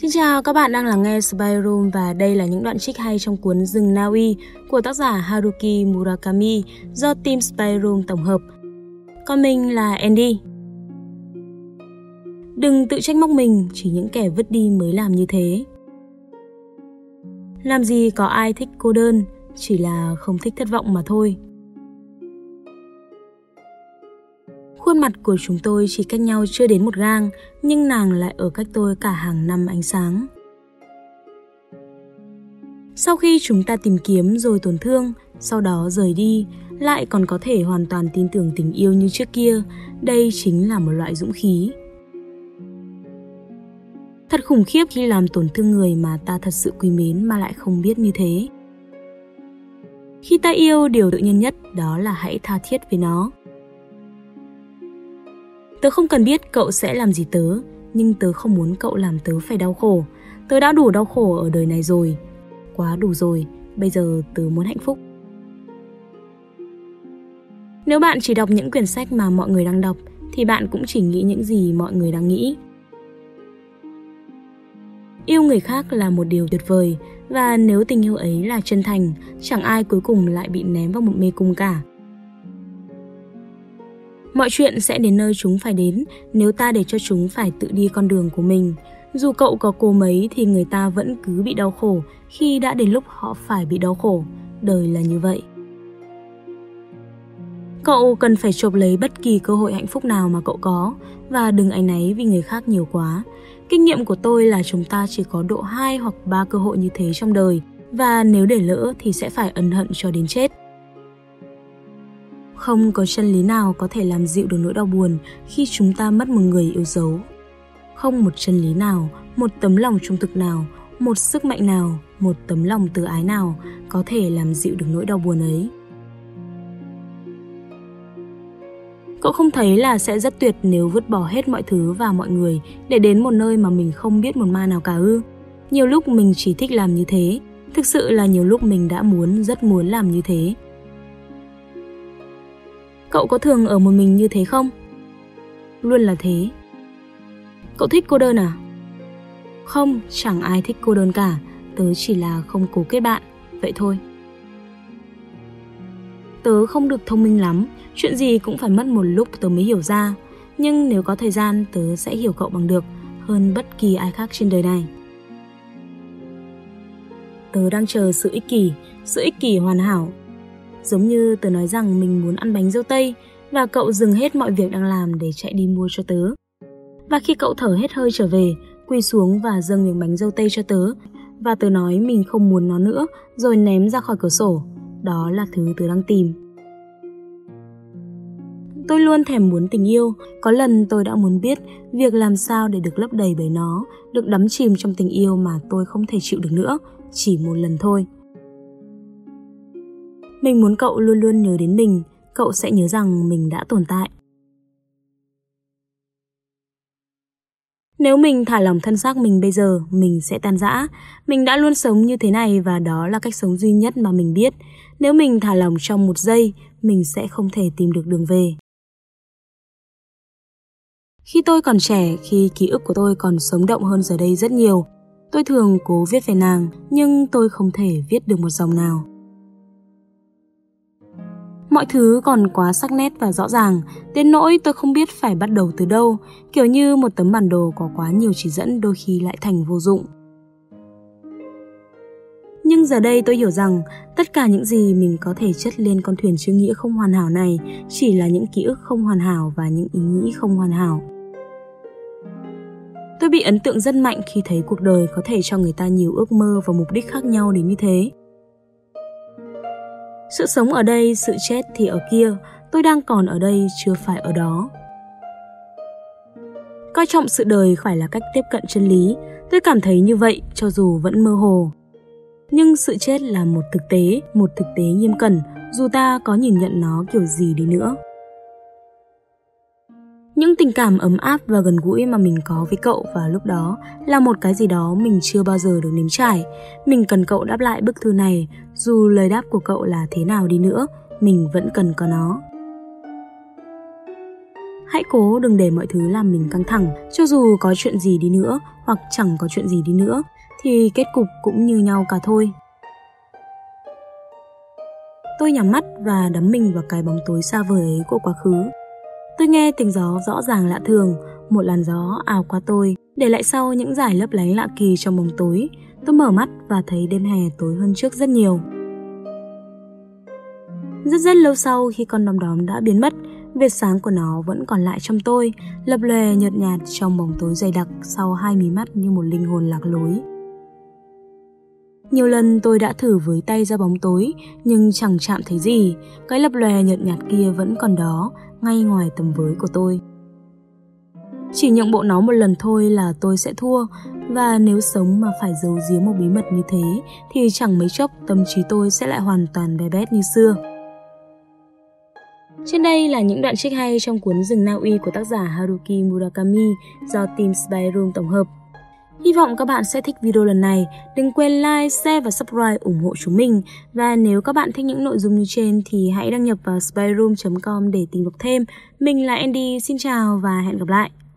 Xin chào các bạn đang lắng nghe Spy Room và đây là những đoạn trích hay trong cuốn Rừng Na Uy của tác giả Haruki Murakami do Team Spy Room tổng hợp. Còn mình là Andy. Đừng tự trách móc mình, chỉ những kẻ vứt đi mới làm như thế. Làm gì có ai thích cô đơn, chỉ là không thích thất vọng mà thôi. Khuôn mặt của chúng tôi chỉ cách nhau chưa đến một gang, nhưng nàng lại ở cách tôi cả hàng năm ánh sáng. Sau khi chúng ta tìm kiếm rồi tổn thương, sau đó rời đi, lại còn có thể hoàn toàn tin tưởng tình yêu như trước kia, đây chính là một loại dũng khí. Thật khủng khiếp khi làm tổn thương người mà ta thật sự quý mến mà lại không biết như thế. Khi ta yêu, điều tự nhiên nhất đó là hãy tha thiết với nó. Tớ không cần biết cậu sẽ làm gì tớ, nhưng tớ không muốn cậu làm tớ phải đau khổ. Tớ đã đủ đau khổ ở đời này rồi. Quá đủ rồi, bây giờ tớ muốn hạnh phúc. Nếu bạn chỉ đọc những quyển sách mà mọi người đang đọc, thì bạn cũng chỉ nghĩ những gì mọi người đang nghĩ. Yêu người khác là một điều tuyệt vời, và nếu tình yêu ấy là chân thành, chẳng ai cuối cùng lại bị ném vào một mê cung cả. Mọi chuyện sẽ đến nơi chúng phải đến, nếu ta để cho chúng phải tự đi con đường của mình. Dù cậu có cố mấy thì người ta vẫn cứ bị đau khổ khi đã đến lúc họ phải bị đau khổ. Đời là như vậy. Cậu cần phải chộp lấy bất kỳ cơ hội hạnh phúc nào mà cậu có, và đừng áy náy vì người khác nhiều quá. Kinh nghiệm của tôi là chúng ta chỉ có độ 2 hoặc 3 cơ hội như thế trong đời, và nếu để lỡ thì sẽ phải ân hận cho đến chết. Không có chân lý nào có thể làm dịu được nỗi đau buồn khi chúng ta mất một người yêu dấu. Không một chân lý nào, một tấm lòng trung thực nào, một sức mạnh nào, một tấm lòng từ ái nào có thể làm dịu được nỗi đau buồn ấy. Cậu không thấy là sẽ rất tuyệt nếu vứt bỏ hết mọi thứ và mọi người để đến một nơi mà mình không biết một ma nào cả ư? Nhiều lúc mình chỉ thích làm như thế, thực sự là nhiều lúc mình đã muốn, rất muốn làm như thế, Cậu có thường ở một mình như thế không? Luôn là thế. Cậu thích cô đơn à? Không, chẳng ai thích cô đơn cả, tớ chỉ là không cố kết bạn, vậy thôi. Tớ không được thông minh lắm, chuyện gì cũng phải mất một lúc tớ mới hiểu ra, nhưng nếu có thời gian tớ sẽ hiểu cậu bằng được hơn bất kỳ ai khác trên đời này. Tớ đang chờ sự ích kỷ, sự ích kỷ hoàn hảo Giống như tớ nói rằng mình muốn ăn bánh dâu tây và cậu dừng hết mọi việc đang làm để chạy đi mua cho tớ. Và khi cậu thở hết hơi trở về, quỳ xuống và dâng miếng bánh dâu tây cho tớ, và tớ nói mình không muốn nó nữa rồi ném ra khỏi cửa sổ. Đó là thứ tớ đang tìm. Tôi luôn thèm muốn tình yêu, có lần tôi đã muốn biết việc làm sao để được lấp đầy bởi nó, được đắm chìm trong tình yêu mà tôi không thể chịu được nữa, chỉ một lần thôi. Mình muốn cậu luôn luôn nhớ đến mình, cậu sẽ nhớ rằng mình đã tồn tại. Nếu mình thả lỏng thân xác mình bây giờ, mình sẽ tan rã. Mình đã luôn sống như thế này và đó là cách sống duy nhất mà mình biết. Nếu mình thả lỏng trong một giây, mình sẽ không thể tìm được đường về. Khi tôi còn trẻ, khi ký ức của tôi còn sống động hơn giờ đây rất nhiều, tôi thường cố viết về nàng, nhưng tôi không thể viết được một dòng nào. Mọi thứ còn quá sắc nét và rõ ràng, đến nỗi tôi không biết phải bắt đầu từ đâu, kiểu như một tấm bản đồ có quá nhiều chỉ dẫn đôi khi lại thành vô dụng. Nhưng giờ đây tôi hiểu rằng tất cả những gì mình có thể chất lên con thuyền chữ nghĩa không hoàn hảo này chỉ là những ký ức không hoàn hảo và những ý nghĩ không hoàn hảo. Tôi bị ấn tượng rất mạnh khi thấy cuộc đời có thể cho người ta nhiều ước mơ và mục đích khác nhau đến như thế. Sự sống ở đây, sự chết thì ở kia, tôi đang còn ở đây chưa phải ở đó. Coi trọng sự đời phải là cách tiếp cận chân lý, tôi cảm thấy như vậy cho dù vẫn mơ hồ. Nhưng sự chết là một thực tế, một thực tế nghiêm cẩn, dù ta có nhìn nhận nó kiểu gì đi nữa. Những tình cảm ấm áp và gần gũi mà mình có với cậu vào lúc đó là một cái gì đó mình chưa bao giờ được nếm trải. Mình cần cậu đáp lại bức thư này, dù lời đáp của cậu là thế nào đi nữa, mình vẫn cần có nó. Hãy cố đừng để mọi thứ làm mình căng thẳng, cho dù có chuyện gì đi nữa hoặc chẳng có chuyện gì đi nữa, thì kết cục cũng như nhau cả thôi. Tôi nhắm mắt và đắm mình vào cái bóng tối xa vời ấy của quá khứ. Tôi nghe tiếng gió rõ ràng lạ thường, một làn gió ào qua tôi, để lại sau những dải lấp lánh lạ kỳ trong bóng tối. Tôi mở mắt và thấy đêm hè tối hơn trước rất nhiều. Rất rất lâu sau khi con đom đóm đã biến mất, vệt sáng của nó vẫn còn lại trong tôi, lập lòe nhợt nhạt trong bóng tối dày đặc sau hai mí mắt như một linh hồn lạc lối. Nhiều lần tôi đã thử với tay ra bóng tối, nhưng chẳng chạm thấy gì, cái lập lòe nhợt nhạt kia vẫn còn đó, ngay ngoài tầm với của tôi. Chỉ nhượng bộ nó một lần thôi là tôi sẽ thua, và nếu sống mà phải giấu giếm một bí mật như thế, thì chẳng mấy chốc tâm trí tôi sẽ lại hoàn toàn bé bét như xưa. Trên đây là những đoạn trích hay trong cuốn Rừng Na Uy của tác giả Haruki Murakami do Team Spy Room tổng hợp. Hy vọng các bạn sẽ thích video lần này. Đừng quên like, share và subscribe ủng hộ chúng mình. Và nếu các bạn thích những nội dung như trên thì hãy đăng nhập vào spyroom.com để tìm đọc thêm. Mình là Andy, xin chào và hẹn gặp lại.